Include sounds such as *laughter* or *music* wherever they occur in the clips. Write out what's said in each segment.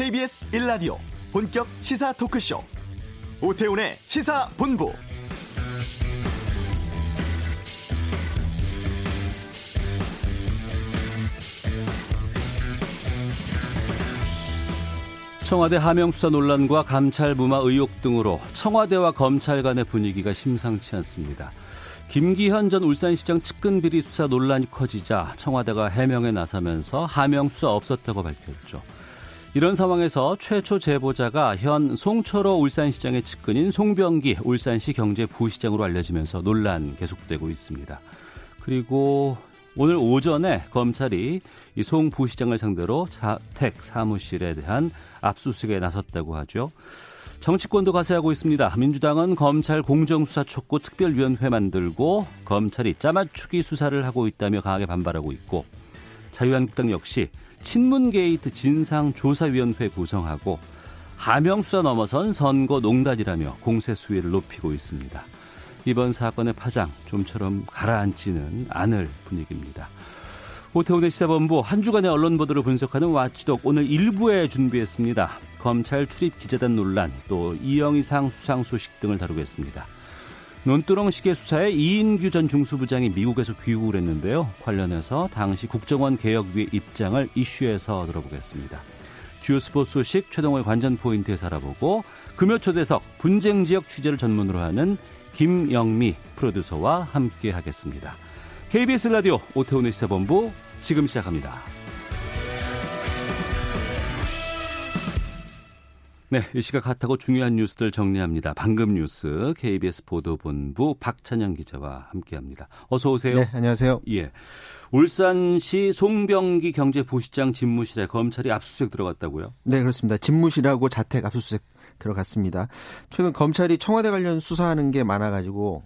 KBS 1라디오 본격 시사 토크쇼 오태훈의 시사본부 청와대 하명 수사 논란과 감찰 무마 의혹 등으로 청와대와 검찰 간의 분위기가 심상치 않습니다. 김기현 전 울산시장 측근 비리 수사 논란이 커지자 청와대가 해명에 나서면서 하명 수사 없었다고 밝혔죠. 이런 상황에서 최초 제보자가 현 송철호 울산시장의 측근인 송병기 울산시 경제부시장으로 알려지면서 논란 계속되고 있습니다. 그리고 오늘 오전에 검찰이 이 송 부시장을 상대로 자택 사무실에 대한 압수수색에 나섰다고 하죠. 정치권도 가세하고 있습니다. 민주당은 검찰 공정수사 촉구 특별위원회 만들고 검찰이 짜맞추기 수사를 하고 있다며 강하게 반발하고 있고 자유한국당 역시 친문 게이트 진상조사위원회 구성하고 하명수사 넘어선 선거 농단이라며 공세 수위를 높이고 있습니다. 이번 사건의 파장 좀처럼 가라앉지는 않을 분위기입니다. 오태훈의 시사본부 한 주간의 언론 보도를 분석하는 와치독 오늘 1부에 준비했습니다. 검찰 출입 기자단 논란 또 리영희 상 수상 소식 등을 다루겠습니다. 논두렁식의 수사에 이인규 전 중수부장이 미국에서 귀국을 했는데요. 관련해서 당시 국정원 개혁위의 입장을 이슈에서 들어보겠습니다. 주요 스포츠 소식 최동호의 관전 포인트에서 알아보고 금요 초대석 분쟁 지역 취재를 전문으로 하는 김영미 프로듀서와 함께 하겠습니다. KBS 라디오 오태훈의 시사본부 지금 시작합니다. 네, 이 시각 핫하고 중요한 뉴스들 정리합니다. 방금 뉴스 KBS 보도본부 박찬영 기자와 함께합니다. 어서 오세요. 네, 안녕하세요. 예, 울산시 송병기 경제부시장 집무실에 검찰이 압수수색 들어갔다고요? 네, 그렇습니다. 집무실하고 자택 압수수색 들어갔습니다. 최근 검찰이 청와대 관련 수사하는 게 많아가지고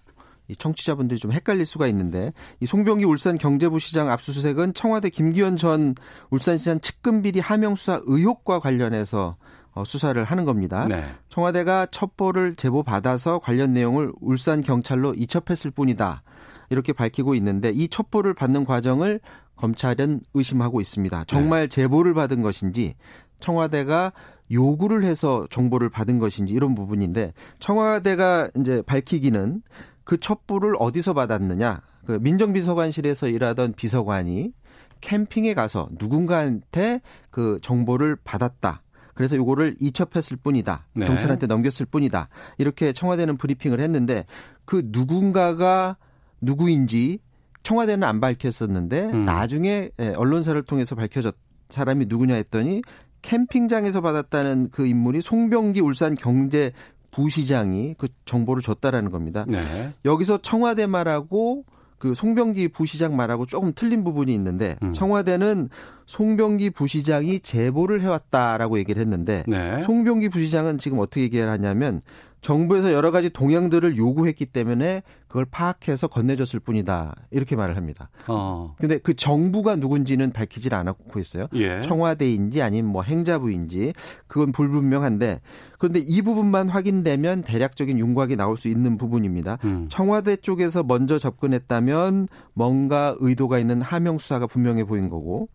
이 청취자분들이 좀 헷갈릴 수가 있는데 이 송병기 울산 경제부 시장 압수수색은 청와대 김기현 전 울산시장 측근 비리 하명 수사 의혹과 관련해서 어, 수사를 하는 겁니다. 네. 청와대가 첩보를 제보 받아서 관련 내용을 울산 경찰로 이첩했을 뿐이다. 이렇게 밝히고 있는데 이 첩보를 받는 과정을 검찰은 의심하고 있습니다. 정말 네. 제보를 받은 것인지 청와대가 요구를 해서 정보를 받은 것인지 이런 부분인데 청와대가 이제 밝히기는 그 첩보를 어디서 받았느냐? 그 민정비서관실에서 일하던 비서관이 캠핑에 가서 누군가한테 그 정보를 받았다. 그래서 요거를 이첩했을 뿐이다. 네. 경찰한테 넘겼을 뿐이다. 이렇게 청와대는 브리핑을 했는데 그 누군가가 누구인지 청와대는 안 밝혔었는데 음. 나중에 예, 언론사를 통해서 밝혀졌 사람이 누구냐 했더니 캠핑장에서 받았다는 그 인물이 송병기 울산 경제 부시장이 그 정보를 줬다라는 겁니다. 네. 여기서 청와대 말하고 그 송병기 부시장 말하고 조금 틀린 부분이 있는데 음. 청와대는 송병기 부시장이 제보를 해왔다라고 얘기를 했는데 네. 송병기 부시장은 지금 어떻게 얘기를 하냐면 정부에서 여러 가지 동향들을 요구했기 때문에 그걸 파악해서 건네줬을 뿐이다. 이렇게 말을 합니다. 어. 근데 그 정부가 누군지는 밝히질 않았고 있어요. 예. 청와대인지 아니면 뭐 행자부인지 그건 불분명한데 그런데 이 부분만 확인되면 대략적인 윤곽이 나올 수 있는 부분입니다. 음. 청와대 쪽에서 먼저 접근했다면 뭔가 의도가 있는 하명 수사가 분명해 보인 거고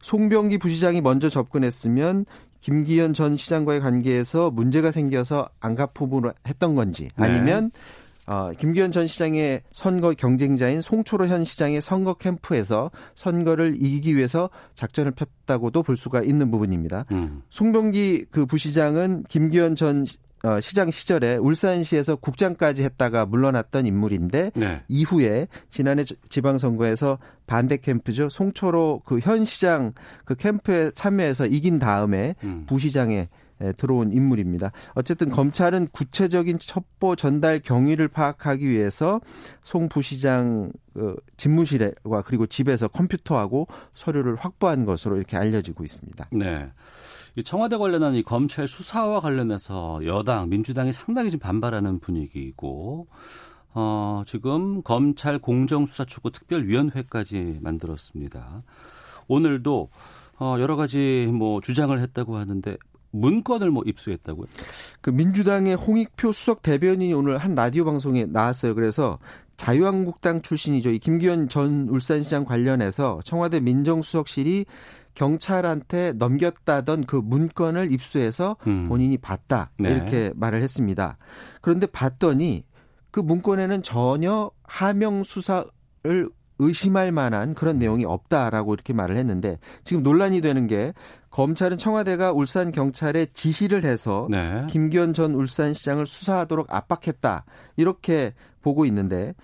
송병기 부시장이 먼저 접근했으면 김기현 전 시장과의 관계에서 문제가 생겨서 안가포부를 했던 건지 네. 아니면 네. 어, 김기현 전 시장의 선거 경쟁자인 송초로 현 시장의 선거 캠프에서 선거를 이기기 위해서 작전을 폈다고도 볼 수가 있는 부분입니다. 음. 송병기 그 부시장은 김기현 전 어, 시장 시절에 울산시에서 국장까지 했다가 물러났던 인물인데 네. 이후에 지난해 지방선거에서 반대 캠프죠 송초로 그 현 시장 그 캠프에 참여해서 이긴 다음에 음. 부시장에 들어온 인물입니다. 어쨌든 검찰은 구체적인 첩보 전달 경위를 파악하기 위해서 송 부시장 그 집무실과 그리고 집에서 컴퓨터하고 서류를 확보한 것으로 이렇게 알려지고 있습니다. 네. 이 청와대 관련한 이 검찰 수사와 관련해서 여당 민주당이 상당히 지금 반발하는 분위기이고 어, 지금 검찰 공정수사촉구 특별위원회까지 만들었습니다. 오늘도 어, 여러 가지 뭐 주장을 했다고 하는데 문건을 뭐 입수했다고요? 그 민주당의 홍익표 수석 대변인이 오늘 한 라디오 방송에 나왔어요. 그래서 자유한국당 출신이죠. 이 김기현 전 울산시장 관련해서 청와대 민정수석실이 경찰한테 넘겼다던 그 문건을 입수해서 음. 본인이 봤다 네. 이렇게 말을 했습니다. 그런데 봤더니 그 문건에는 전혀 하명 수사를 의심할 만한 그런 내용이 없다라고 이렇게 말을 했는데 지금 논란이 되는 게 검찰은 청와대가 울산 경찰에 지시를 해서 네. 김기현 전 울산시장을 수사하도록 압박했다 이렇게 보고 있는데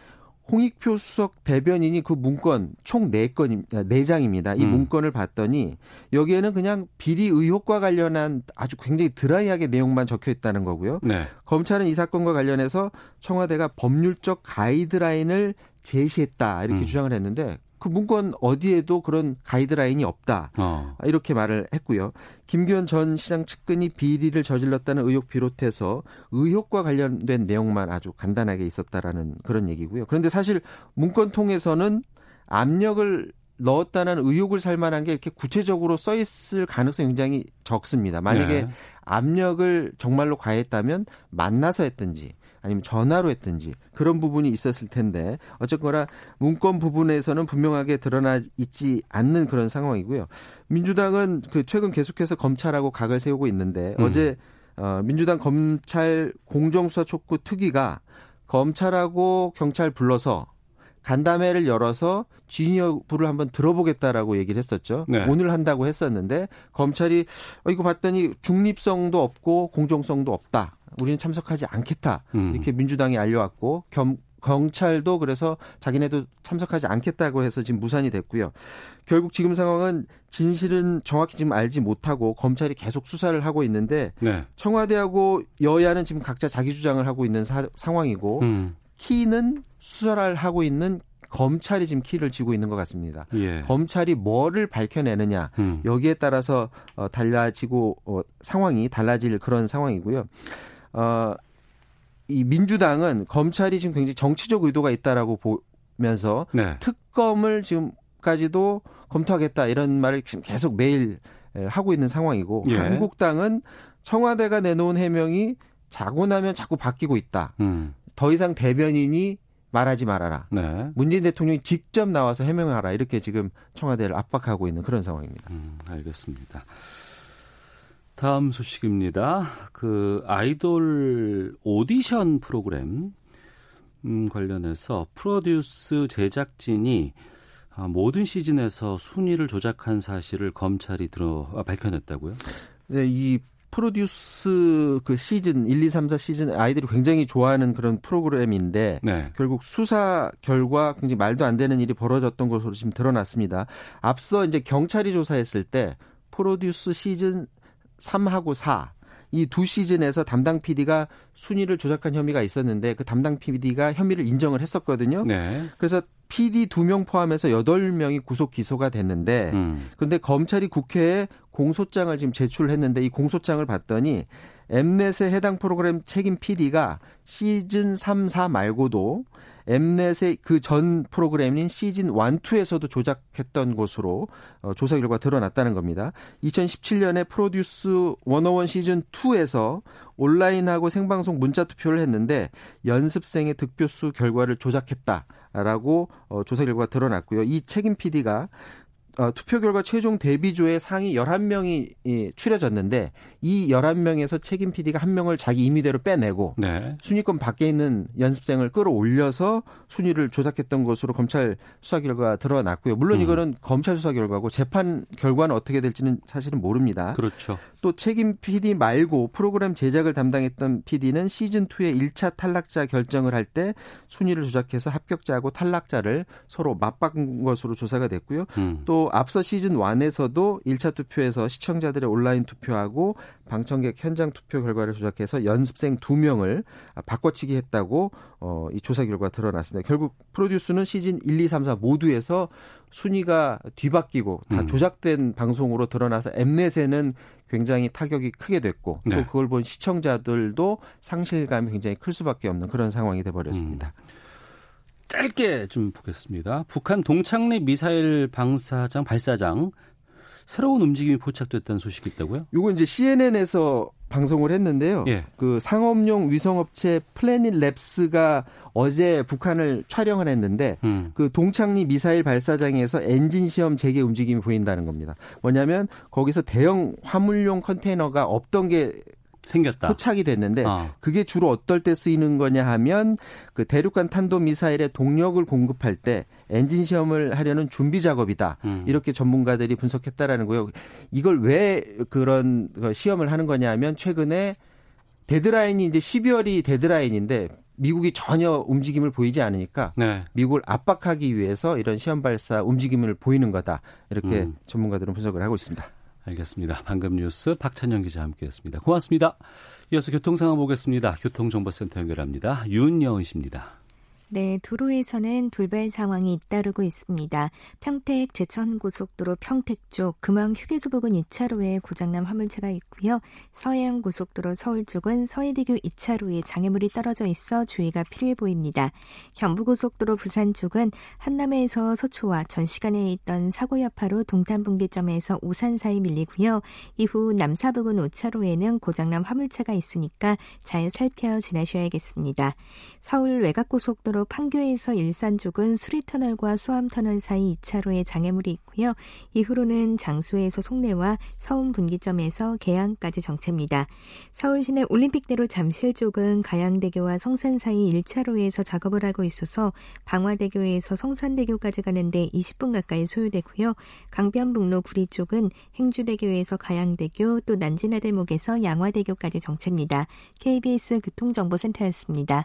홍익표 수석 대변인이 그 문건 총 4건, 4장입니다. 이 음. 문건을 봤더니 여기에는 그냥 비리 의혹과 관련한 아주 굉장히 드라이하게 내용만 적혀 있다는 거고요. 네. 검찰은 이 사건과 관련해서 청와대가 법률적 가이드라인을 제시했다 이렇게 음. 주장을 했는데 그 문건 어디에도 그런 가이드라인이 없다. 어. 이렇게 말을 했고요. 김기현 전 시장 측근이 비리를 저질렀다는 의혹 비롯해서 의혹과 관련된 내용만 아주 간단하게 있었다라는 그런 얘기고요. 그런데 사실 문건 통해서는 압력을 넣었다는 의혹을 살 만한 게 이렇게 구체적으로 써 있을 가능성이 굉장히 적습니다. 만약에 네. 압력을 정말로 가했다면 만나서 했든지 아니면 전화로 했든지 그런 부분이 있었을 텐데 어쨌거나 문건 부분에서는 분명하게 드러나 있지 않는 그런 상황이고요. 민주당은 그 최근 계속해서 검찰하고 각을 세우고 있는데 음. 어제 어 민주당 검찰 공정수사 촉구 특위가 검찰하고 경찰 불러서 간담회를 열어서 진위 여부를 한번 들어보겠다라고 얘기를 했었죠. 네. 오늘 한다고 했었는데 검찰이 어 이거 봤더니 중립성도 없고 공정성도 없다. 우리는 참석하지 않겠다. 음. 이렇게 민주당이 알려왔고 겸, 경찰도 그래서 자기네도 참석하지 않겠다고 해서 지금 무산이 됐고요. 결국 지금 상황은 진실은 정확히 지금 알지 못하고 검찰이 계속 수사를 하고 있는데 네. 청와대하고 여야는 지금 각자 자기 주장을 하고 있는 사, 상황이고 음. 키는 수사를 하고 있는 검찰이 지금 키를 쥐고 있는 것 같습니다. 예. 검찰이 뭐를 밝혀내느냐 음. 여기에 따라서 어, 달라지고 어, 상황이 달라질 그런 상황이고요. 어, 이 민주당은 검찰이 지금 굉장히 정치적 의도가 있다라고 보면서 네. 특검을 지금까지도 검토하겠다 이런 말을 지금 계속 매일 하고 있는 상황이고 예. 한국당은 청와대가 내놓은 해명이 자고 나면 자꾸 바뀌고 있다. 음. 더 이상 대변인이 말하지 말아라. 네. 문재인 대통령이 직접 나와서 해명하라. 이렇게 지금 청와대를 압박하고 있는 그런 상황입니다. 음, 알겠습니다. 다음 소식입니다. 그 아이돌 오디션 프로그램 음, 관련해서 프로듀스 제작진이 아, 모든 시즌에서 순위를 조작한 사실을 검찰이 들어 아, 밝혀냈다고요? 네, 이 프로듀스 그 시즌 1, 2, 3, 4 시즌 아이들이 굉장히 좋아하는 그런 프로그램인데 네. 결국 수사 결과 굉장히 말도 안 되는 일이 벌어졌던 것으로 지금 드러났습니다. 앞서 이제 경찰이 조사했을 때 프로듀스 시즌 3하고 4. 이 두 시즌에서 담당 PD가 순위를 조작한 혐의가 있었는데 그 담당 PD가 혐의를 인정을 했었거든요. 네. 그래서 PD 두 명 포함해서 8명이 구속 기소가 됐는데 음. 그런데 검찰이 국회에 공소장을 지금 제출했는데 이 공소장을 봤더니 엠넷의 해당 프로그램 책임 PD가 시즌 3, 4 말고도 엠넷의 그 전 프로그램인 시즌 1, 2에서도 조작했던 것으로 어, 조사 결과 드러났다는 겁니다. 2017년에 프로듀스 101 시즌 2에서 온라인하고 생방송 문자 투표를 했는데 연습생의 득표수 결과를 조작했다라고 어, 조사 결과가 드러났고요. 이 책임 PD가 어, 투표 결과 최종 데뷔조에 상위 11명이 이, 추려졌는데 이 11명에서 책임 PD가 한 명을 자기 임의대로 빼내고 네. 순위권 밖에 있는 연습생을 끌어올려서 순위를 조작했던 것으로 검찰 수사 결과가 드러났고요. 물론 음. 이거는 검찰 수사 결과고 재판 결과는 어떻게 될지는 사실은 모릅니다. 그렇죠. 또 책임 PD 말고 프로그램 제작을 담당했던 PD는 시즌 2의 1차 탈락자 결정을 할 때 순위를 조작해서 합격자하고 탈락자를 서로 맞바꾼 것으로 조사가 됐고요. 음. 또 앞서 시즌 1에서도 1차 투표에서 시청자들의 온라인 투표하고 방청객 현장 투표 결과를 조작해서 연습생 2명을 바꿔치기 했다고 어, 이 조사 결과 드러났습니다. 결국 프로듀스는 시즌 1, 2, 3, 4 모두에서 순위가 뒤바뀌고 다 음. 조작된 방송으로 드러나서 엠넷에는 굉장히 타격이 크게 됐고 네. 또 그걸 본 시청자들도 상실감이 굉장히 클 수밖에 없는 그런 상황이 돼버렸습니다. 음. 짧게 좀 보겠습니다. 북한 동창리 미사일 방사장 발사장 새로운 움직임이 포착됐다는 소식이 있다고요? 요거 이제 CNN에서 방송을 했는데요. 예. 그 상업용 위성업체 플래닛 랩스가 어제 북한을 촬영을 했는데 음. 그 동창리 미사일 발사장에서 엔진 시험 재개 움직임이 보인다는 겁니다. 뭐냐면 거기서 대형 화물용 컨테이너가 없던 게 생겼다. 포착이 됐는데 어. 그게 주로 어떨 때 쓰이는 거냐 하면 그 대륙간 탄도 미사일의 동력을 공급할 때 엔진 시험을 하려는 준비 작업이다. 음. 이렇게 전문가들이 분석했다라는 거예요. 이걸 왜 그런 시험을 하는 거냐 하면 최근에 데드라인이 이제 12월이 데드라인인데 미국이 전혀 움직임을 보이지 않으니까 네. 미국을 압박하기 위해서 이런 시험 발사 움직임을 보이는 거다. 이렇게 음. 전문가들은 분석을 하고 있습니다. 알겠습니다. 방금 뉴스 박찬영 기자 함께했습니다. 고맙습니다. 이어서 교통 상황 보겠습니다. 교통정보센터 연결합니다. 윤여은 씨입니다. 네, 도로에서는 돌발 상황이 잇따르고 있습니다. 평택 제천고속도로 평택 쪽 금왕 휴게소 부근 2차로에 고장난 화물차가 있고요. 서해안 고속도로 서울 쪽은 서해대교 2차로에 장애물이 떨어져 있어 주의가 필요해 보입니다. 경부고속도로 부산 쪽은 한남에서 서초와 전 시간에 있던 사고 여파로 동탄 분기점에서 오산 사이 밀리고요. 이후 남사 부근 5차로에는 고장난 화물차가 있으니까 잘 살펴 지나셔야겠습니다. 서울 외곽고속도로 판교에서 일산 쪽은 수리터널과 수암터널 사이 2차로에 장애물이 있고요. 이후로는 장수에서 송내와 서운 분기점에서 개항까지 정체입니다. 서울 시내 올림픽대로 잠실 쪽은 가양대교와 성산 사이 1차로에서 작업을 하고 있어서 방화대교에서 성산대교까지 가는데 20분 가까이 소요되고요. 강변북로 구리 쪽은 행주대교에서 가양대교 또 난지나대목에서 양화대교까지 정체입니다. KBS 교통정보센터였습니다.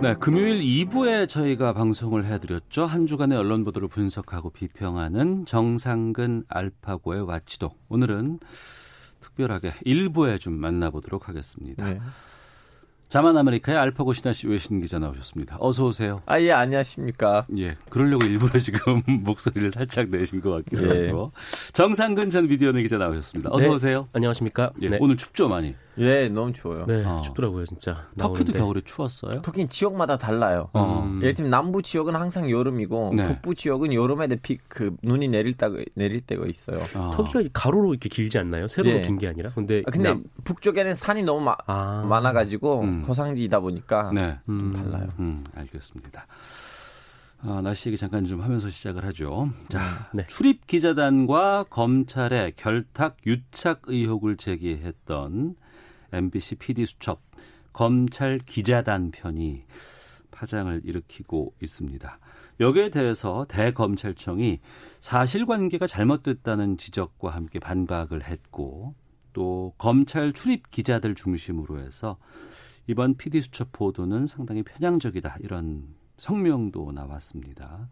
네, 금요일 2부에 저희가 방송을 해드렸죠. 한 주간의 언론 보도를 분석하고 비평하는 정상근 알파고의 와치독. 오늘은 특별하게 1부에 좀 만나보도록 하겠습니다. 네. 자만 아메리카의 알파고 신하 씨 외신 기자 나오셨습니다. 어서 오세요. 아, 예, 안녕하십니까. 예, 그러려고 일부러 지금 *laughs* 목소리를 살짝 내신 것 같기도 예. 하고. 정상근 전 미디어널 기자 나오셨습니다. 어서 네. 오세요. 안녕하십니까. 예, 네. 오늘 춥죠, 많이? 예, 너무 추워요. 네, 어. 춥더라고요, 진짜. 터키도 겨울에 추웠어요? 터키는 지역마다 달라요. 어. 음. 예를 들면 남부 지역은 항상 여름이고 네. 북부 지역은 여름에 피, 그 눈이 내릴 때 내릴 때가 있어요. 아. 터키가 가로로 이렇게 길지 않나요? 세로로 예. 긴게 아니라. 근데 아, 근데 남... 북쪽에는 산이 너무 마, 아. 많아 가지고 음. 고상지이다 보니까 네. 좀 음. 달라요. 음, 알겠습니다. 아, 날씨 얘기 잠깐 좀 하면서 시작을 하죠. 자, 네. 출입 기자단과 검찰의 결탁 유착 의혹을 제기했던 MBC PD 수첩 검찰 기자단 편이 파장을 일으키고 있습니다. 여기에 대해서 대검찰청이 사실관계가 잘못됐다는 지적과 함께 반박을 했고 또 검찰 출입 기자들 중심으로 해서 이번 PD 수첩 보도는 상당히 편향적이다 이런 성명도 나왔습니다.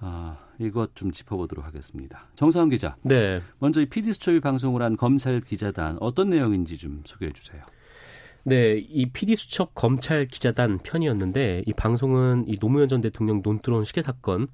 아, 이것 좀 짚어보도록 하겠습니다. 정상훈 기자. 네. 먼저 이 PD 수첩이 방송을 한 검찰 기자단 어떤 내용인지 좀 소개해 주세요. 네, 이 PD 수첩 검찰 기자단 편이었는데 이 방송은 이 노무현 전 대통령 논두론 시계 사건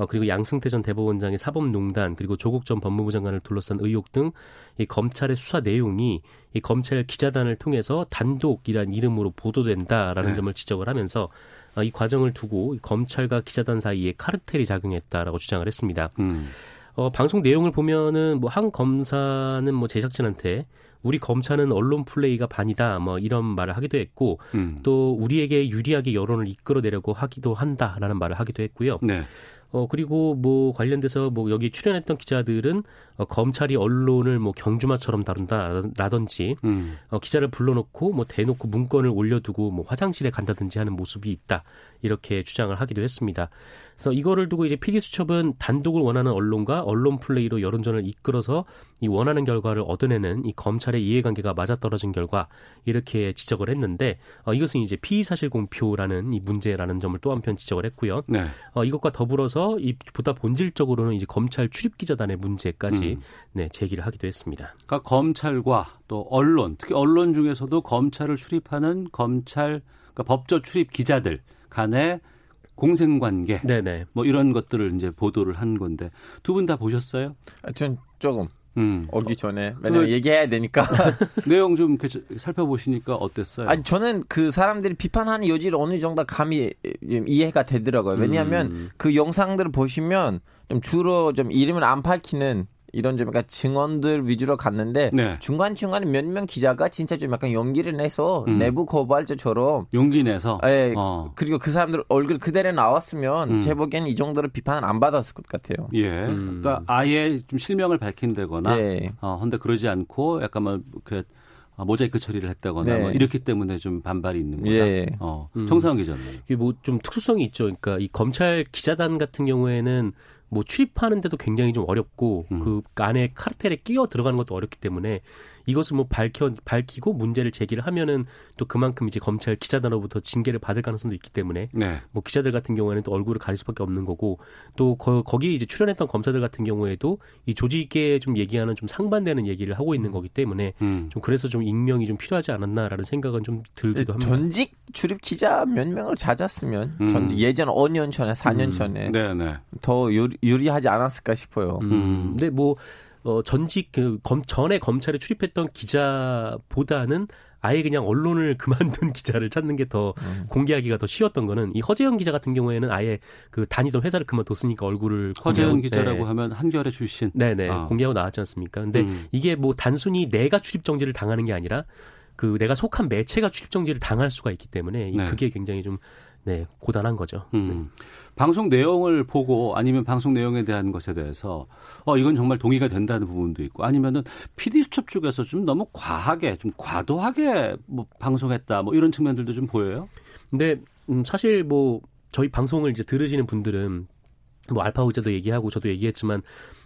어, 그리고 양승태 전 대법원장의 사법농단 그리고 조국 전 법무부 장관을 둘러싼 의혹 등 이 검찰의 수사 내용이 이 검찰 기자단을 통해서 단독이란 이름으로 보도된다라는 네. 점을 지적을 하면서 어, 이 과정을 두고 검찰과 기자단 사이에 카르텔이 작용했다라고 주장을 했습니다. 음. 어, 방송 내용을 보면은 뭐 한 검사는 뭐 제작진한테 우리 검찰은 언론 플레이가 반이다 뭐 이런 말을 하기도 했고 음. 또 우리에게 유리하게 여론을 이끌어내려고 하기도 한다라는 말을 하기도 했고요. 네. 어, 그리고 뭐 관련돼서 뭐 여기 출연했던 기자들은 어, 검찰이 언론을 뭐 경주마처럼 다룬다라든지 음. 어, 기자를 불러놓고 뭐 대놓고 문건을 올려두고 뭐 화장실에 간다든지 하는 모습이 있다 이렇게 주장을 하기도 했습니다. 그래서 이거를 두고 이제 PD 수첩은 단독을 원하는 언론과 언론 플레이로 여론전을 이끌어서 이 원하는 결과를 얻어내는 이 검찰의 이해관계가 맞아떨어진 결과 이렇게 지적을 했는데 어, 이것은 이제 피의 사실 공표라는 이 문제라는 점을 또 한편 지적을 했고요. 네. 어, 이것과 더불어서 이 보다 본질적으로는 이제 검찰 출입 기자단의 문제까지 음. 네 제기를 하기도 했습니다. 그러니까 검찰과 또 언론, 특히 언론 중에서도 검찰을 출입하는 검찰 그러니까 법조 출입 기자들 간의 공생관계, 네네. 뭐 이런 것들을 이제 보도를 한 건데 두 분 다 보셨어요? 아, 전 조금. 음. 오기 전에 왜냐면 그, 얘기해야 되니까 *laughs* 내용 좀 살펴보시니까 어땠어요? 아니 저는 그 사람들이 비판하는 여지를 어느 정도 감이 이해가 되더라고요. 왜냐하면 음. 그 영상들을 보시면 좀 주로 좀 이름을 안 밝히는 이런 좀 약간 증언들 위주로 갔는데 네. 중간 중간에 몇 명 기자가 진짜 좀 약간 용기를 내서 음. 내부 거부할처럼 용기 내서 예 어. 그리고 그 사람들 얼굴 그대로 나왔으면 음. 제 보기에는 이 정도로 비판을 안 받았을 것 같아요. 예, 음. 그러니까 아예 좀 실명을 밝힌다거나 네. 어 근데 그러지 않고 약간 뭐그 모자이크 처리를 했다거나 네. 뭐 이렇기 때문에 좀 반발이 있는 거다. 예. 어, 음. 정상훈 기자는 이게 뭐 좀 특수성이 있죠. 그러니까 이 검찰 기자단 같은 경우에는 뭐 출입하는데도 굉장히 좀 어렵고 음. 그 안에 카르텔에 끼어 들어가는 것도 어렵기 때문에 이것을 뭐 밝혀 밝히고 문제를 제기를 하면은 또 그만큼 이제 검찰 기자단으로부터 징계를 받을 가능성도 있기 때문에 네. 뭐 기자들 같은 경우에는 또 얼굴을 가릴 수밖에 없는 거고 또 거, 거기에 이제 출연했던 검사들 같은 경우에도 이 조직에 좀 얘기하는 좀 상반되는 얘기를 하고 있는 거기 때문에 음. 좀 그래서 좀 익명이 좀 필요하지 않았나라는 생각은 좀 들기도 합니다. 전직 출입 기자 몇 명을 찾았으면 음. 전직 예전 5년 전에 4년 음. 전에 네, 네. 더 유리, 유리하지 않았을까 싶어요. 음. 근데 뭐 어, 전직 그 검, 전에 검찰에 출입했던 기자보다는 아예 그냥 언론을 *laughs* 그만둔 기자를 찾는 게더 음. 공개하기가 더 쉬웠던 거는 이 허재영 기자 같은 경우에는 아예 그 다니던 회사를 그만뒀으니까 얼굴을 허재영 공개하고, 기자라고 네. 하면 한겨레 출신 네네 아. 공개하고 나왔지 않습니까? 근데 음. 이게 뭐 단순히 내가 출입 정지를 당하는 게 아니라 그 내가 속한 매체가 출입 정지를 당할 수가 있기 때문에 네. 그게 굉장히 좀 네, 고단한 거죠. 음. 네. 방송 내용을 보고 아니면 방송 내용에 대한 것에 대해서 어 이건 정말 동의가 된다는 부분도 있고 아니면은 PD 수첩 쪽에서 좀 너무 과하게 좀 과도하게 뭐 방송했다 뭐 이런 측면들도 좀 보여요. 근데 음 사실 뭐 저희 방송을 이제 들으시는 분들은 뭐 알파 의자도 얘기하고 저도 얘기했지만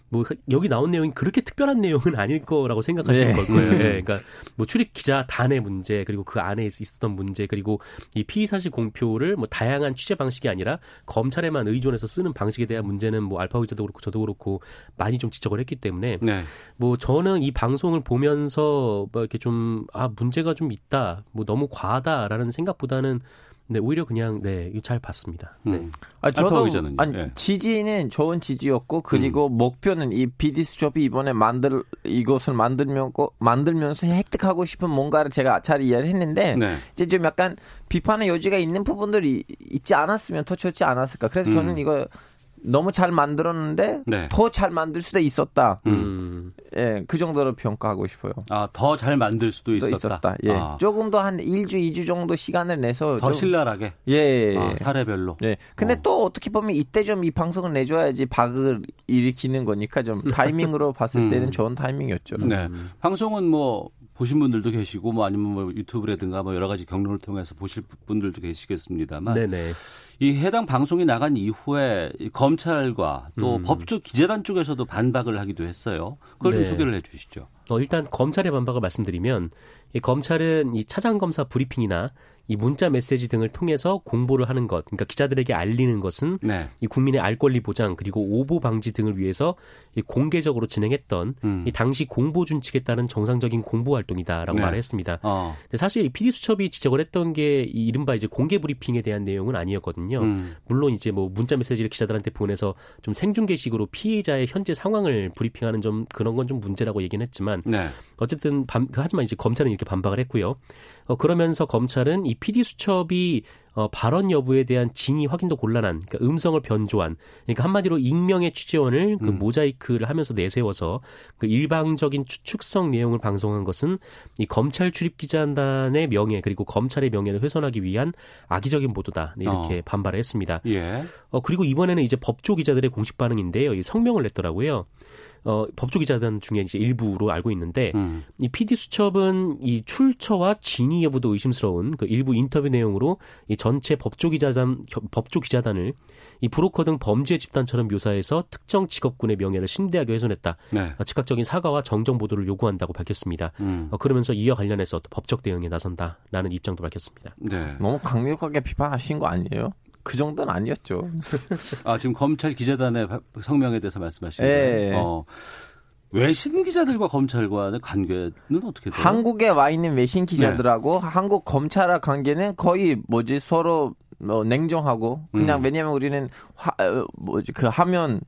뭐 여기 나온 내용이 그렇게 특별한 내용은 아닐 거라고 생각하시는 네. 걸 거예요. 네. 그러니까 뭐 출입 기자 단의 문제 그리고 그 안에 있었던 문제 그리고 이 피의 사실 공표를 뭐 다양한 취재 방식이 아니라 검찰에만 의존해서 쓰는 방식에 대한 문제는 뭐 알파 기자도 그렇고 저도 그렇고 많이 좀 지적을 했기 때문에 네. 뭐 저는 이 방송을 보면서 뭐 이렇게 좀 아 문제가 좀 있다 뭐 너무 과하다라는 생각보다는 네, 오히려 그냥 네, 잘 봤습니다. 네. 음. 아, 저도 아니 네. 지지는 좋은 지지였고 그리고 음. 목표는 이 BD 수첩이 이번에 만들 이것을 만들면 만들면서 획득하고 싶은 뭔가를 제가 잘 이해를 했는데 네. 이제 좀 약간 비판의 여지가 있는 부분들이 있지 않았으면 더 좋지 않았을까. 그래서 저는 음. 이거 너무 잘 만들었는데 네. 더잘 만들 수도 있었다. 음. 예, 그 정도로 평가하고 싶어요. 아, 더 잘 만들 수도 있었다. 있었다. 예. 아. 조금 더 한 1주, 2주 정도 시간을 내서 더 좀, 신랄하게. 예. 아, 사례별로. 예. 근데 어. 또 어떻게 보면 이때 좀 이 방송을 내줘야지 박을 일으키는 거니까 좀 *laughs* 타이밍으로 봤을 음. 때는 좋은 타이밍이었죠. 네. 방송은 뭐 보신 분들도 계시고 뭐 아니면 뭐 유튜브라든가 뭐 여러 가지 경로를 통해서 보실 분들도 계시겠습니다만 네네. 이 해당 방송이 나간 이후에 검찰과 또 음. 법조 기재단 쪽에서도 반박을 하기도 했어요. 그걸 네. 좀 소개를 해 주시죠. 어, 일단 검찰의 반박을 말씀드리면 이 검찰은 이 차장 검사 브리핑이나 이 문자 메시지 등을 통해서 공보를 하는 것, 그러니까 기자들에게 알리는 것은 네. 이 국민의 알 권리 보장 그리고 오보 방지 등을 위해서 이 공개적으로 진행했던 음. 이 당시 공보 준칙에 따른 정상적인 공보 활동이다라고 네. 말했습니다. 어. 근데 사실 이 PD 수첩이 지적을 했던 게 이 이른바 이제 공개 브리핑에 대한 내용은 아니었거든요. 음. 물론 이제 뭐 문자 메시지를 기자들한테 보내서 좀 생중계식으로 피해자의 현재 상황을 브리핑하는 좀 그런 건 좀 문제라고 얘기는 했지만 네. 어쨌든 반, 하지만 이제 검찰은 이렇게 반박을 했고요. 어, 그러면서 검찰은 이 PD 수첩이 어, 발언 여부에 대한 진위 확인도 곤란한 그러니까 음성을 변조한 그러니까 한마디로 익명의 취재원을 그 음. 모자이크를 하면서 내세워서 그 일방적인 추측성 내용을 방송한 것은 이 검찰 출입 기자단의 명예 그리고 검찰의 명예를 훼손하기 위한 악의적인 보도다 이렇게 어. 반발을 했습니다. 예. 어, 그리고 이번에는 이제 법조 기자들의 공식 반응인데요. 이 성명을 냈더라고요. 어, 법조 기자단 중에 이제 일부로 알고 있는데 음. 이 PD 수첩은 이 출처와 진위 여부도 의심스러운 그 일부 인터뷰 내용으로 이 전체 법조 기자단 법조 기자단을 이 브로커 등 범죄 집단처럼 묘사해서 특정 직업군의 명예를 신대하게 훼손했다. 네. 어, 즉각적인 사과와 정정 보도를 요구한다고 밝혔습니다. 음. 어, 그러면서 이와 관련해서 또 법적 대응에 나선다라는 입장도 밝혔습니다. 네. 너무 강력하게 비판하신 거 아니에요? 그 정도는 아니었죠. 아 지금 검찰 기자단의 성명에 대해서 말씀하시는 예. 거예요. 어. 외신 기자들과 검찰과의 관계는 어떻게 돼요? 한국에 와 있는 외신 기자들하고 네. 한국 검찰과 관계는 거의 뭐지 서로 뭐 냉정하고 그냥 음. 왜냐면 우리는 화, 어, 뭐지 그 화면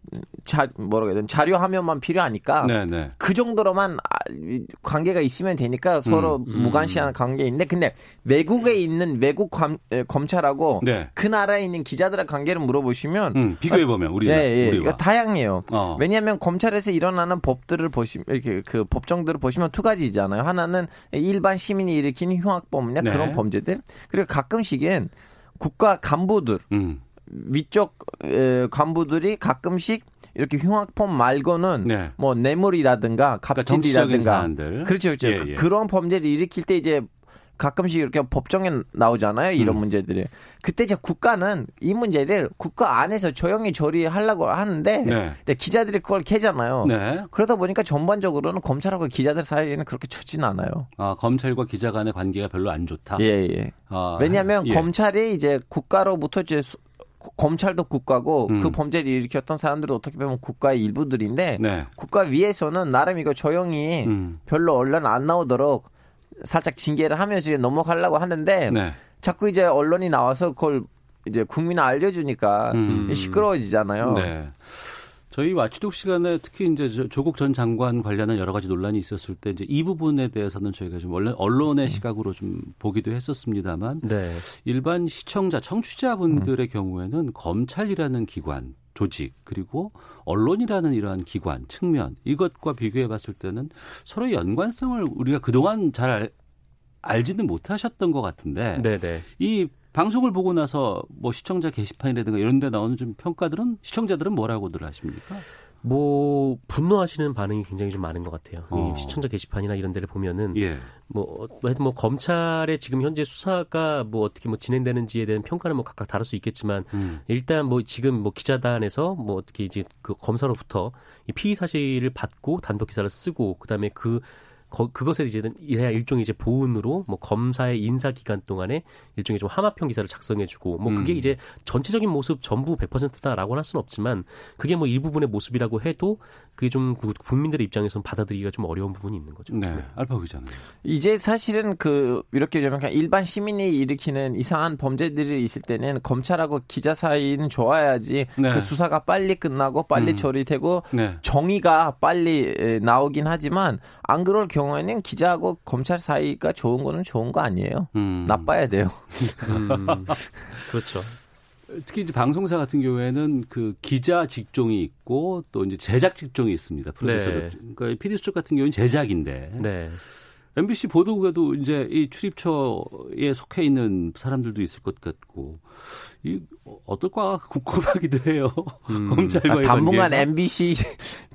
자 뭐라고 해야 되나 자료 화면만 필요하니까 네네. 네. 그 정도로만 아, 관계가 있으면 되니까 서로 음. 음. 무관시한 관계인데 근데 외국에 있는 외국 관, 검찰하고 네. 그 나라에 있는 기자들의 관계를 물어보시면 음, 비교해 보면 우리 네, 예, 우리가 다양해요. 어. 왜냐하면 검찰에서 일어나는 법들을 보시면 이렇게 그 법정들을 보시면 두 가지잖아요. 하나는 일반 시민이 일으키는 흉악범이나 네. 그런 범죄들 그리고 가끔씩은 국가 간부들 음. 위쪽 에, 간부들이 가끔씩 이렇게 흉악범 말고는 네. 뭐 뇌물이라든가 그러니까 갑질이라든가 그러니까 그렇죠 그렇죠 예, 예. 그런 범죄를 일으킬 때 이제 가끔씩 이렇게 법정에 나오잖아요. 이런 음. 문제들이. 그때 이제 국가는 이 문제를 국가 안에서 조용히 처리하려고 하는데 네. 기자들이 그걸 캐잖아요. 네. 그러다 보니까 전반적으로는 검찰하고 기자들 사이에는 그렇게 좋진 않아요. 아, 검찰과 기자 간의 관계가 별로 안 좋다? 예, 예. 아, 왜냐하면 예. 검찰이 이제 국가로부터 이제 검찰도 국가고 음. 그 범죄를 일으켰던 사람들은 어떻게 보면 국가의 일부들인데 네. 국가 위에서는 나름 이거 조용히 음. 별로 언론 안 나오도록 살짝 징계를 하면서 넘어가려고 하는데 네. 자꾸 이제 언론이 나와서 그걸 이제 국민에 알려주니까 음. 시끄러워지잖아요. 네. 저희 와치독 시간에 특히 이제 조국 전 장관 관련한 여러 가지 논란이 있었을 때 이제 이 부분에 대해서는 저희가 좀 원래 언론의 음. 시각으로 좀 보기도 했었습니다만 네. 일반 시청자, 청취자분들의 음. 경우에는 검찰이라는 기관 조직 그리고 언론이라는 이러한 기관 측면 이것과 비교해 봤을 때는 서로 연관성을 우리가 그동안 잘 알, 알지는 못하셨던 것 같은데 네네. 이 방송을 보고 나서 뭐 시청자 게시판이라든가 이런 데 나오는 좀 평가들은 시청자들은 뭐라고들 하십니까? 뭐 분노하시는 반응이 굉장히 좀 많은 것 같아요. 어. 이 시청자 게시판이나 이런 데를 보면은 예. 뭐 하여튼 뭐 검찰의 지금 현재 수사가 뭐 어떻게 뭐 진행되는지에 대한 평가는 뭐 각각 다를 수 있겠지만 음. 일단 뭐 지금 뭐 기자단에서 뭐 어떻게 이제 그 검사로부터 이 피의 사실을 받고 단독 기사를 쓰고 그다음에 그 거, 그것에 이제 이제 일종의 이제 보훈으로 뭐 검사의 인사 기간 동안에 일종의 좀 하마평 기사를 작성해주고 뭐 그게 음. 이제 전체적인 모습 전부 100%다라고 할 수는 없지만 그게 뭐 일부분의 모습이라고 해도 그게 좀 국민들의 입장에서는 받아들이기가 좀 어려운 부분이 있는 거죠. 네, 네. 알파 기자는 이제 사실은 그 이렇게 좀 일반 시민이 일으키는 이상한 범죄들이 있을 때는 검찰하고 기자 사이는 좋아야지 네. 그 수사가 빨리 끝나고 빨리 음. 처리되고 네. 정의가 빨리 나오긴 하지만 안 그럴 경우 에는 기자하고 검찰 사이가 좋은 거는 좋은 거 아니에요. 음. 나빠야 돼요. 음. *laughs* 그렇죠. 특히 이제 방송사 같은 경우에는 그 기자 직종이 있고 또 이제 제작 직종이 있습니다. 프로듀서. 네. 그러니까 PD 수첩 같은 경우는 제작인데. 네. MBC 보도국에도 이제 이 출입처에 속해 있는 사람들도 있을 것 같고 이 어떨까 *laughs* 궁금하기도 해요. 음. 검찰과 아, 당분간 MBC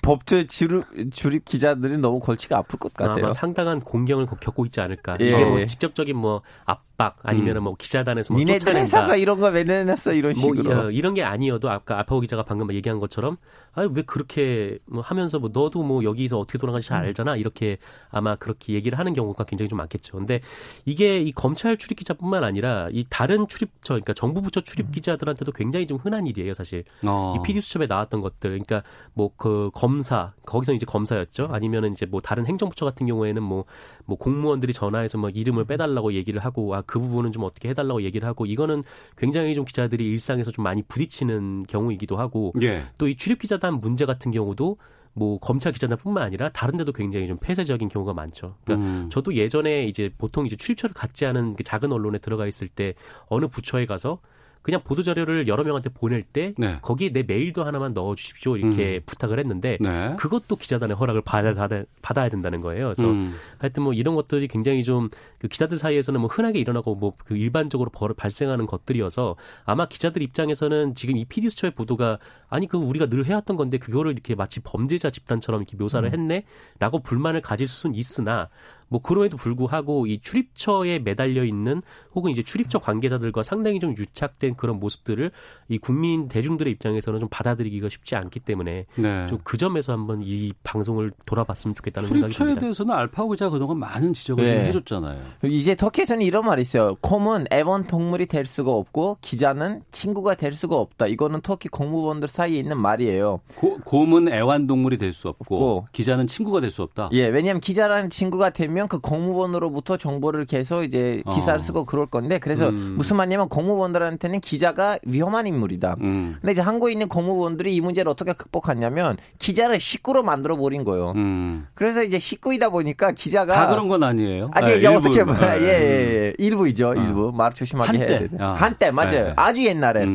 법조 주립, 주립 기자들이 너무 골치가 아플 것 같아요. 아마 상당한 공경을 겪고 있지 않을까. 예. 이게 뭐 직접적인 뭐 압 박 아니면은 음. 뭐 기자단에서 뭐 니네들 회사가 이런 거왜 내놨어 이런 뭐 식으로. 뭐, 어, 이런 게 아니어도 아까 아파오 기자가 방금 얘기한 것처럼 아왜 그렇게 뭐 하면서 뭐 너도 뭐 여기서 어떻게 돌아가는지 잘 음. 알잖아 이렇게 아마 그렇게 얘기를 하는 경우가 굉장히 좀 많겠죠. 근데 이게 이 검찰 출입 기자뿐만 아니라 이 다른 출입처 그러니까 정부 부처 출입 음. 기자들한테도 굉장히 좀 흔한 일이에요 사실. 어. 이 PD 수첩에 나왔던 것들 그러니까 뭐 그 검사 거기서 이제 검사였죠. 아니면은 이제 뭐 다른 행정부처 같은 경우에는 뭐, 뭐 공무원들이 전화해서 뭐 이름을 빼달라고 얘기를 하고 아, 그 부분은 좀 어떻게 해달라고 얘기를 하고 이거는 굉장히 좀 기자들이 일상에서 좀 많이 부딪히는 경우이기도 하고 예. 또이 출입 기자단 문제 같은 경우도 뭐 검찰 기자단뿐만 아니라 다른 데도 굉장히 좀 폐쇄적인 경우가 많죠. 그러니까 음. 저도 예전에 이제 보통 이제 출입처를 갖지 않은 그 작은 언론에 들어가 있을 때 어느 부처에 가서 그냥 보도 자료를 여러 명한테 보낼 때 네. 거기에 내 메일도 하나만 넣어 주십시오 이렇게 음. 부탁을 했는데 네. 그것도 기자단의 허락을 받아, 받아, 야 된다는 거예요. 그래서 음. 하여튼 뭐 이런 것들이 굉장히 좀 그 기자들 사이에서는 뭐 흔하게 일어나고 뭐 그 일반적으로 벌 발생하는 것들이어서 아마 기자들 입장에서는 지금 이 PD 수첩의 보도가 아니 그 우리가 늘 해왔던 건데 그거를 이렇게 마치 범죄자 집단처럼 이렇게 묘사를 음. 했네라고 불만을 가질 수는 있으나 뭐 그럼에도 불구하고 이 출입처에 매달려 있는 혹은 이제 출입처 관계자들과 상당히 좀 유착된 그런 모습들을 이 국민 대중들의 입장에서는 좀 받아들이기가 쉽지 않기 때문에 네. 좀그 점에서 한번 이 방송을 돌아봤으면 좋겠다는 생각이 듭니다. 출입처에 대해서는 알파고 기자 그동안 많은 지적을 네. 해줬잖아요. 이제 터키에서는 이런 말이 있어요. 콤은 애원 동물이 될 수가 없고 기자는 친구가 될 수가 없다. 이거는 터키 공무원들 사이에 있는 말이에요. 고, 곰은 애완동물이 될 수 없고, 없고, 기자는 친구가 될 수 없다. 예, 왜냐하면 기자라는 친구가 되면 되면 그 공무원으로부터 정보를 계속 이제 기사를 어. 쓰고 그럴 건데 그래서 음. 무슨 말이냐면 공무원들한테는 기자가 위험한 인물이다. 음. 근데 이제 한국에 있는 공무원들이 이 문제를 어떻게 극복했냐면 기자를 식구로 만들어 버린 거예요. 음. 그래서 이제 식구이다 보니까 기자가 다 그런 건 아니에요. 아니 아, 이제 일부. 어떻게 보면 아, 예, 예, 예. 일부이죠. 아. 일부 말 조심하게 한때. 해야 돼요. 아. 한때 맞아요. 네. 아주 옛날에. *laughs*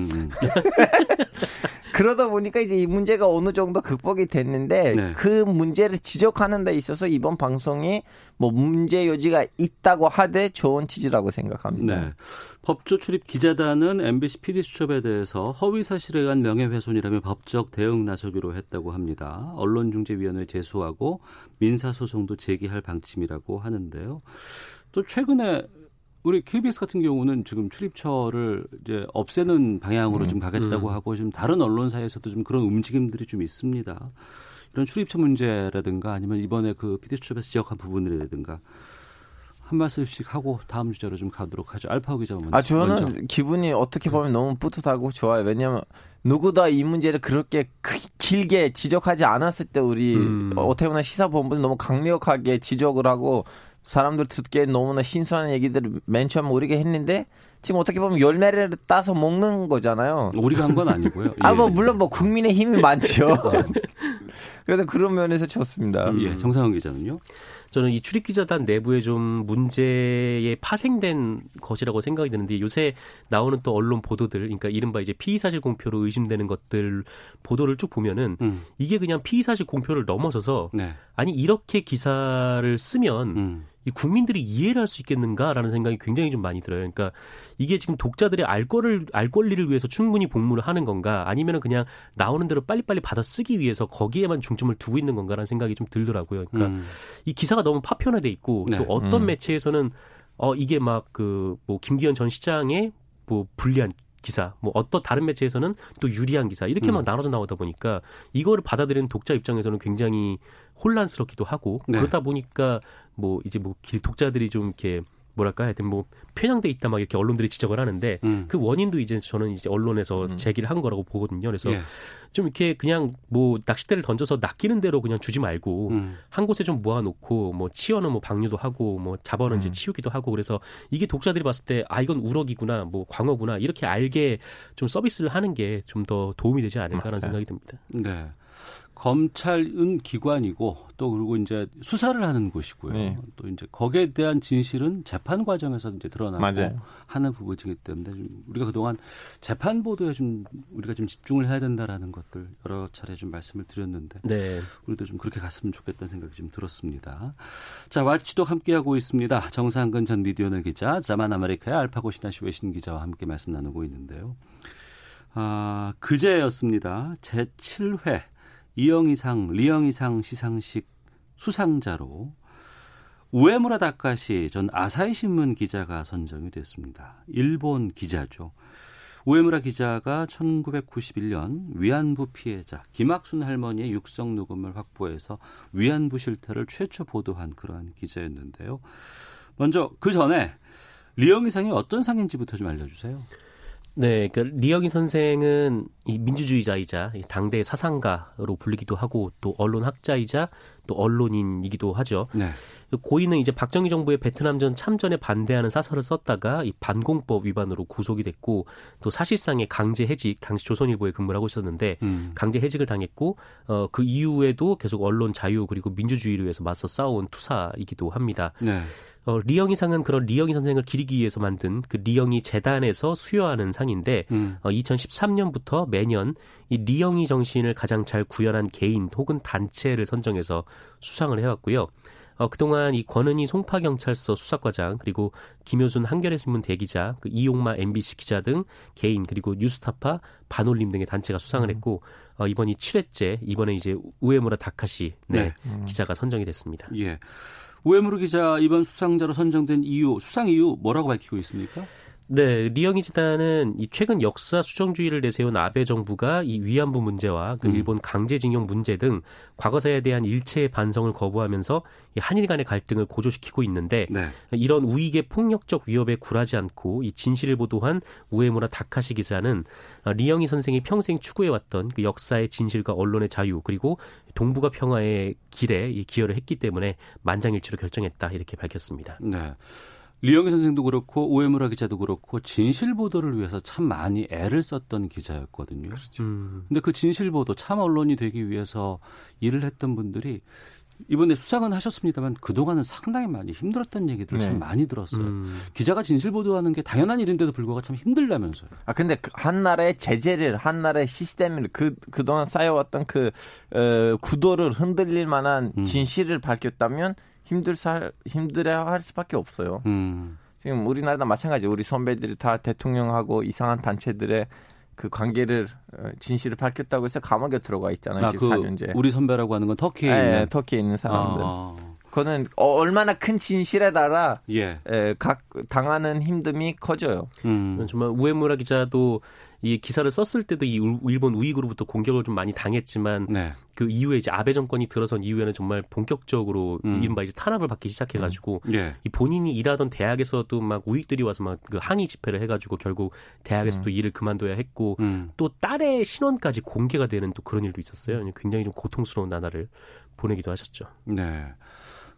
그러다 보니까 이제 이 문제가 어느 정도 극복이 됐는데 네. 그 문제를 지적하는 데 있어서 이번 방송이 뭐 문제 요지가 있다고 하되 좋은 취지라고 생각합니다. 네. 법조 출입 기자단은 MBC PD 수첩에 대해서 허위 사실에 의한 명예훼손이라며 법적 대응 나서기로 했다고 합니다. 언론중재위원회 제소하고 민사소송도 제기할 방침이라고 하는데요. 또 최근에 우리 KBS 같은 경우는 지금 출입처를 이제 없애는 방향으로 음, 좀 가겠다고 음. 하고 좀 다른 언론사에서도 좀 그런 움직임들이 좀 있습니다. 이런 출입처 문제라든가 아니면 이번에 그 PD 수첩에서 지적한 부분이라든가 한 말씀씩 하고 다음 주제로 좀 가도록 하죠. 알파고 기자 먼저. 아 저는 먼저. 기분이 어떻게 보면 너무 뿌듯하고 좋아요. 왜냐하면 누구다 이 문제를 그렇게 길게 지적하지 않았을 때 우리 음. 어떻게 보면 시사본부는 너무 강력하게 지적을 하고 사람들 듣기에 너무나 신선한 얘기들을 맨 처음 우리가 했는데 지금 어떻게 보면 열매를 따서 먹는 거잖아요. 우리가 한 건 아니고요. *laughs* 아, 뭐, 예. 물론 뭐 국민의 힘이 많죠. *laughs* 그래서 그런 면에서 좋습니다. 음, 예, 정상훈 기자는요? 저는 이 출입기자단 내부에 좀 문제에 파생된 것이라고 생각이 드는데 요새 나오는 또 언론 보도들, 그러니까 이른바 이제 피의사실 공표로 의심되는 것들 보도를 쭉 보면은 음. 이게 그냥 피의사실 공표를 넘어서서 네. 아니 이렇게 기사를 쓰면 음. 이 국민들이 이해를 할 수 있겠는가라는 생각이 굉장히 좀 많이 들어요. 그러니까 이게 지금 독자들의 알 거를 알 권리를 위해서 충분히 복무를 하는 건가 아니면은 그냥 나오는 대로 빨리빨리 받아 쓰기 위해서 거기에만 중점을 두고 있는 건가라는 생각이 좀 들더라고요. 그러니까 음. 이 기사가 너무 파편화돼 있고 네. 또 어떤 음. 매체에서는 어 이게 막 그 뭐 김기현 전 시장의 뭐 불리한 기사, 뭐 어떤 다른 매체에서는 또 유리한 기사 이렇게 막 음. 나눠져 나오다 보니까 이거를 받아들이는 독자 입장에서는 굉장히 혼란스럽기도 하고 네. 그렇다 보니까 뭐 이제 뭐 독자들이 좀 이렇게 뭐랄까 하여튼 뭐 편향돼 있다 막 이렇게 언론들이 지적을 하는데 음. 그 원인도 이제 저는 이제 언론에서 음. 제기를 한 거라고 보거든요. 그래서 예. 좀 이렇게 그냥 뭐 낚싯대를 던져서 낚이는 대로 그냥 주지 말고 음. 한 곳에 좀 모아놓고 뭐 치어는 뭐 방류도 하고 뭐 잡어는 이제 음. 치우기도 하고 그래서 이게 독자들이 봤을 때 아 이건 우럭이구나 뭐 광어구나 이렇게 알게 좀 서비스를 하는 게 좀 더 도움이 되지 않을까라는 맞아요. 생각이 듭니다. 네. 검찰은 기관이고 또 그리고 이제 수사를 하는 곳이고요. 네. 또 이제 거기에 대한 진실은 재판 과정에서 이제 드러나고 맞아요. 하는 부분이기 때문에 좀 우리가 그동안 재판 보도에 좀 우리가 좀 집중을 해야 된다라는 것들 여러 차례 좀 말씀을 드렸는데 네. 우리도 좀 그렇게 갔으면 좋겠다는 생각이 좀 들었습니다. 자, 와치도 함께하고 있습니다. 정상근 전 미디어널 기자, 자만 아메리카의 알파고 시나시 외신 기자와 함께 말씀 나누고 있는데요. 아, 그제였습니다. 제7회 이영희상, 리영희상 시상식 수상자로 우에무라 다카시 전 아사히 신문 기자가 선정이 됐습니다. 일본 기자죠. 우에무라 기자가 1991년 위안부 피해자 김학순 할머니의 육성 녹음을 확보해서 위안부 실태를 최초 보도한 그러한 기자였는데요. 먼저 그 전에 리영희상이 어떤 상인지부터 좀 알려주세요. 네, 그 리영희 선생은 이 민주주의자이자 당대 사상가로 불리기도 하고 또 언론 학자이자 또 언론인이기도 하죠. 네. 고인은 이제 박정희 정부의 베트남전 참전에 반대하는 사설을 썼다가 이 반공법 위반으로 구속이 됐고 또 사실상의 강제 해직 당시 조선일보에 근무를 하고 있었는데 음. 강제 해직을 당했고 어, 그 이후에도 계속 언론 자유 그리고 민주주의를 위해서 맞서 싸운 투사이기도 합니다. 네. 어, 리영이 상은 그런 리영이 선생을 기리기 위해서 만든 그 리영이 재단에서 수여하는 상인데 음. 어, 2013년부터 매년 이 리영이 정신을 가장 잘 구현한 개인 혹은 단체를 선정해서 수상을 해왔고요. 어, 그동안 이 권은희 송파경찰서 수사과장 그리고 김효순 한겨레신문 대기자 그 이용마 MBC 기자 등 개인 그리고 뉴스타파 반올림 등의 단체가 수상을 음. 했고 어, 이번이 7회째 이번에 이제 우에무라 다카시 네, 네. 음. 기자가 선정이 됐습니다. 예. 우에무라 기자 이번 수상자로 선정된 이유 수상 이유 뭐라고 밝히고 있습니까? 네, 리영이 재단은 이 최근 역사 수정주의를 내세운 아베 정부가 이 위안부 문제와 그 음. 일본 강제징용 문제 등 과거사에 대한 일체의 반성을 거부하면서 이 한일 간의 갈등을 고조시키고 있는데 네. 이런 우익의 폭력적 위협에 굴하지 않고 이 진실을 보도한 우에무라 다카시 기자는 리영이 선생이 평생 추구해왔던 그 역사의 진실과 언론의 자유 그리고 동북아 평화의 길에 기여를 했기 때문에 만장일치로 결정했다 이렇게 밝혔습니다. 네. 리영희 선생도 그렇고 오해무라 기자도 그렇고 진실 보도를 위해서 참 많이 애를 썼던 기자였거든요. 그렇죠. 음. 근데 그 진실 보도 참 언론이 되기 위해서 일을 했던 분들이 이번에 수상은 하셨습니다만 그동안은 상당히 많이 힘들었던 얘기들을 네. 참 많이 들었어요. 음. 기자가 진실 보도하는 게 당연한 일인데도 불구하고 참 힘들다면서요. 아 근데 그한 나라의 제재를 한 나라의 시스템을 그 그동안 쌓여왔던 그 어, 구도를 흔들릴 만한 음. 진실을 밝혔다면 힘들 살 힘들어 할 수밖에 없어요. 음. 지금 우리나라도 마찬가지. 우리 선배들이 다 대통령하고 이상한 단체들의 그 관계를 어, 진실을 밝혔다고 해서 감옥에 들어가 있잖아요. 아, 지금 그 4년째. 우리 선배라고 하는 건 터키에 네, 있는 터키에 있는 사람들. 아. 그거는 어, 얼마나 큰 진실에 따라 예. 에, 각 당하는 힘듦이 커져요. 음. 정말 우에무라 기자도 이 기사를 썼을 때도 이 일본 우익으로부터 공격을 좀 많이 당했지만 네. 그 이후에 이제 아베 정권이 들어선 이후에는 정말 본격적으로 음. 이른바 이제 탄압을 받기 시작해가지고 음. 예. 이 본인이 일하던 대학에서도 막 우익들이 와서 막 그 항의 집회를 해가지고 결국 대학에서도 음. 일을 그만둬야 했고 음. 또 딸의 신원까지 공개가 되는 또 그런 일도 있었어요. 굉장히 좀 고통스러운 나날을 보내기도 하셨죠. 네.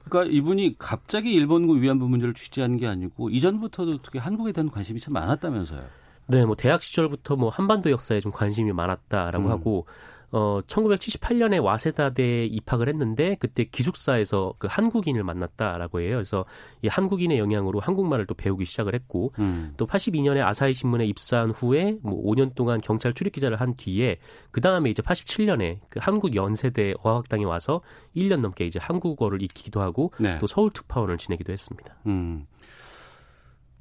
그러니까 이분이 갑자기 일본군 위안부 문제를 취재한 게 아니고 이전부터도 특히 한국에 대한 관심이 참 많았다면서요. 네, 뭐 대학 시절부터 뭐 한반도 역사에 좀 관심이 많았다라고 음. 하고 어 1978년에 와세다대에 입학을 했는데 그때 기숙사에서 그 한국인을 만났다라고 해요. 그래서 이 한국인의 영향으로 한국말을 또 배우기 시작을 했고 음. 또 82년에 아사히 신문에 입사한 후에 뭐 5년 동안 경찰 출입 기자를 한 뒤에 그 다음에 이제 87년에 그 한국 연세대 어학당에 와서 1년 넘게 이제 한국어를 익히기도 하고 네. 또 서울 특파원을 지내기도 했습니다. 음.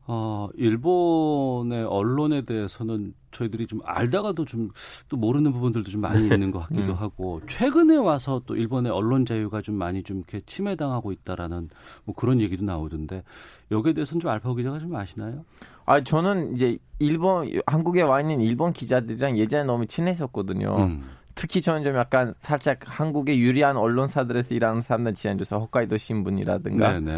어, 일본의 언론에 대해서는 저희들이 좀 알다가도 좀 또 모르는 부분들도 좀 많이 있는 것 같기도 음. 하고 최근에 와서 또 일본의 언론 자유가 좀 많이 좀 이렇게 침해당하고 있다라는 뭐 그런 얘기도 나오던데 여기에 대해서는 좀 알파 기자가 좀 아시나요? 아 저는 이제 일본 한국에 와 있는 일본 기자들이랑 예전에 너무 친했었거든요. 음. 특히 저는 좀 약간 살짝 한국의 유리한 언론사들에서 일하는 사람들 지난주서 홋카이도 신문이라든가. 네네.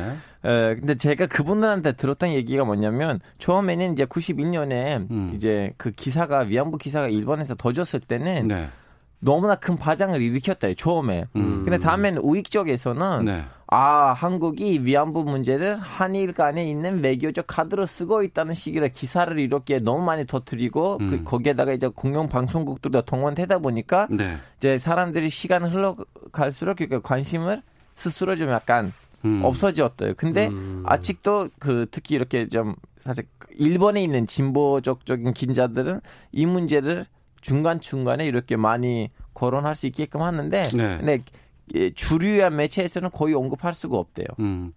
에, 근데 제가 그분들한테 들었던 얘기가 뭐냐면 처음에는 이제 91년에 음. 이제 그 기사가 위안부 기사가 일본에서 터졌을 때는 네. 너무나 큰 파장을 일으켰다 처음에. 음. 근데 다음에는 우익 쪽에서는 네. 아 한국이 위안부 문제를 한일 간에 있는 외교적 카드로 쓰고 있다는 식으로 기사를 이렇게 너무 많이 터뜨리고 그 음. 그, 거기에다가 이제 공영 방송국들도 동원되다 보니까 네. 이제 사람들이 시간 흘러갈수록 그러니까 관심을 스스로 좀 약간 음. 없어졌어요. 근데 음. 아직도 그 특히 이렇게 좀 사실 일본에 있는 진보적적인 기자들은 이 문제를 중간 중간에 이렇게 많이 거론할 수 있게끔 하는데 네. 근데 주류의 매체에서는 거의 언급할 수가 없대요. 음.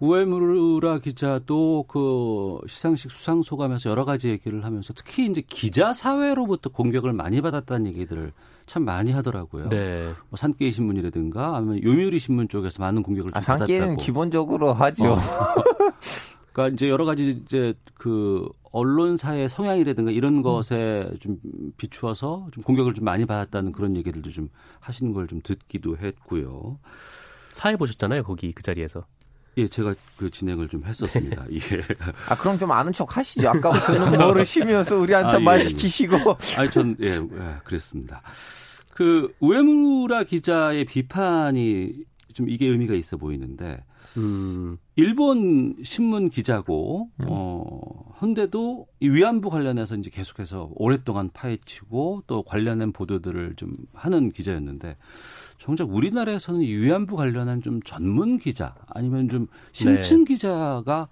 우에무라 기자도 그 시상식 수상 소감에서 여러 가지 얘기를 하면서 특히 이제 기자 사회로부터 공격을 많이 받았다는 얘기들을 참 많이 하더라고요. 네. 뭐 산케이 신문이라든가 아니면 요미우리 신문 쪽에서 많은 공격을 아, 받았다고. 산케이는 기본적으로 하죠. 어. *laughs* 그러니까 이제 여러 가지 이제 그 언론사의 성향이라든가 이런 음. 것에 좀 비추어서 좀 공격을 좀 많이 받았다는 그런 얘기들도 좀 하시는 걸 좀 듣기도 했고요. 사회 보셨잖아요, 거기 그 자리에서. 예, 제가 그 진행을 좀 했었습니다. *laughs* 예. 아, 그럼 좀 아는 척 하시죠. 아까부터는 *laughs* 모르시면서 우리한테 아, 말 예, 시키시고. 아니, 전, 예, 예, 그랬습니다. 그, 우에무라 기자의 비판이 좀 이게 의미가 있어 보이는데 음. 일본 신문 기자고 음. 어 헌데도 이 위안부 관련해서 이제 계속해서 오랫동안 파헤치고 또 관련된 보도들을 좀 하는 기자였는데 정작 우리나라에서는 이 위안부 관련한 좀 전문 기자 아니면 좀 심층 네. 기자가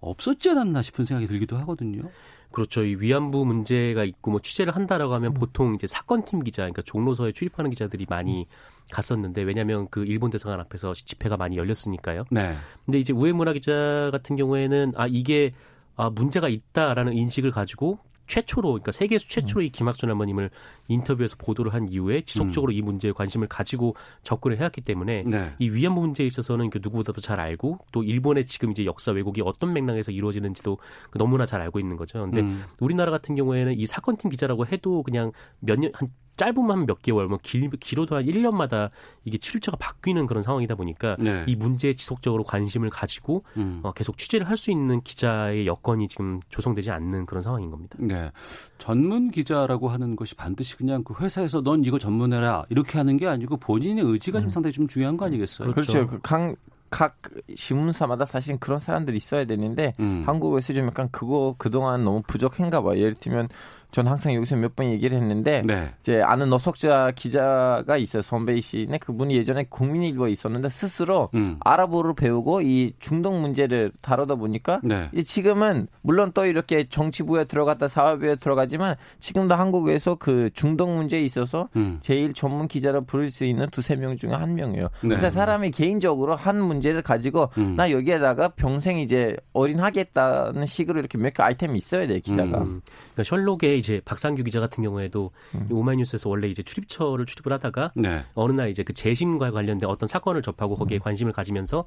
없었지 않았나 싶은 생각이 들기도 하거든요. 그렇죠. 이 위안부 문제가 있고 뭐 취재를 한다라고 하면 음. 보통 이제 사건팀 기자, 그러니까 종로서에 출입하는 기자들이 많이 갔었는데 왜냐하면 그 일본 대사관 앞에서 집회가 많이 열렸으니까요. 네. 근데 이제 우에무라 기자 같은 경우에는 아 이게 아 문제가 있다라는 인식을 가지고 최초로 그러니까 세계에서 최초로 음. 이 김학준 할머님을 인터뷰에서 보도를 한 이후에 지속적으로 음. 이 문제에 관심을 가지고 접근을 해왔기 때문에 네. 이 위안부 문제에 있어서는 그 누구보다도 잘 알고 또 일본의 지금 이제 역사 왜곡이 어떤 맥락에서 이루어지는지도 그 너무나 잘 알고 있는 거죠. 근데 음. 우리나라 같은 경우에는 이 사건팀 기자라고 해도 그냥 몇 년 한 짧으면 몇 개월, 뭐 길, 길어도 한 1년마다 이게 출처가 바뀌는 그런 상황이다 보니까 네. 이 문제에 지속적으로 관심을 가지고 음. 어, 계속 취재를 할 수 있는 기자의 여건이 지금 조성되지 않는 그런 상황인 겁니다. 네. 전문 기자라고 하는 것이 반드시 그냥 그 회사에서 넌 이거 전문해라 이렇게 하는 게 아니고 본인의 의지가 음. 좀 상당히 좀 중요한 거 아니겠어요? 그렇죠. 그렇죠. 그 강, 각 신문사마다 사실 그런 사람들이 있어야 되는데 음. 한국에서 좀 약간 그거 그동안 너무 부족한가 봐요. 예를 들면 전 항상 여기서 몇 번 얘기를 했는데 네. 이제 아는 노석자 기자가 있어요. 씨네 그분이 예전에 국민일보에 있었는데 스스로 음. 아랍어를 배우고 이 중동 문제를 다루다 보니까 네. 이제 지금은 물론 또 이렇게 정치부에 들어갔다 사회부에 들어가지만 지금도 한국에서 그 중동 문제에 있어서 음. 제일 전문 기자로 부를 수 있는 두세 명 중에 한 명이에요. 네. 그래서 사람이 개인적으로 한 문제를 가지고 음. 나 여기에다가 평생 이제 어린 하겠다는 식으로 이렇게 몇 개 아이템이 있어야 돼 기자가. 음. 그러니까 셜록의 이제 박상규 기자 같은 경우에도 음. 오마이뉴스에서 원래 이제 출입처를 출입을 하다가 네. 어느 날 이제 그 재심과 관련된 어떤 사건을 접하고 거기에 음. 관심을 가지면서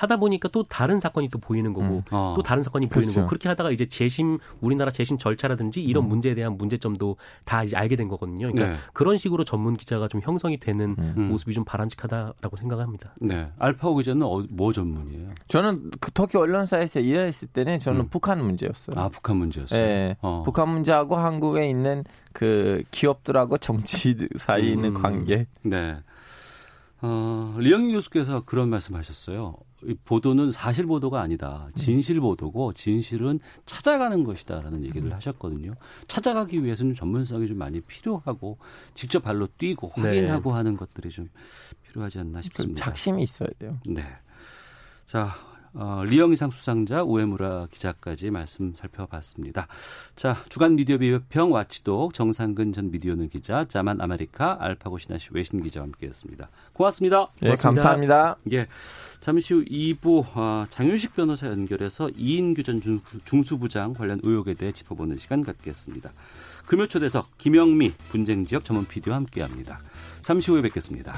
하다 보니까 또 다른 사건이 또 보이는 거고 음. 어. 또 다른 사건이 그렇죠. 보이는 거고 그렇게 하다가 이제 재심 우리나라 재심 절차라든지 이런 음. 문제에 대한 문제점도 다 이제 알게 된 거거든요. 그러니까 네. 그런 식으로 전문 기자가 좀 형성이 되는 음. 모습이 좀 바람직하다라고 생각합니다. 네. 알파오 기자는 어, 뭐 전문이에요? 저는 그 터키 언론사에서 일했을 때는 저는 음. 북한 문제였어요. 아 북한 문제였어요. 네. 어. 북한 문제하고 한국에 있는 그 기업들하고 정치 *laughs* 사이에 있는 음. 관계. 네. 어, 리영희 교수께서 그런 말씀하셨어요. 이 보도는 사실 보도가 아니다. 진실 보도고 진실은 찾아가는 것이다라는 얘기를 음. 하셨거든요. 찾아가기 위해서는 전문성이 좀 많이 필요하고 직접 발로 뛰고 네. 확인하고 네. 하는 것들이 좀 필요하지 않나 싶습니다. 작심이 있어야 돼요. 네. 자, 어, 리영이상 수상자 우에무라 기자까지 말씀 살펴봤습니다. 자 주간 미디어 비평 와치독 정상근 전 미디어오늘 기자 자만 아메리카 알파고 시나씨 외신 기자와 함께했습니다. 고맙습니다. 네, 고맙습니다. 감사합니다. 예, 잠시 후 2부 어, 장유식 변호사 연결해서 이인규 전 중수 부장 관련 의혹에 대해 짚어보는 시간 갖겠습니다. 금요초대석 김영미 분쟁지역 전문 PD와 함께합니다. 잠시 후에 뵙겠습니다.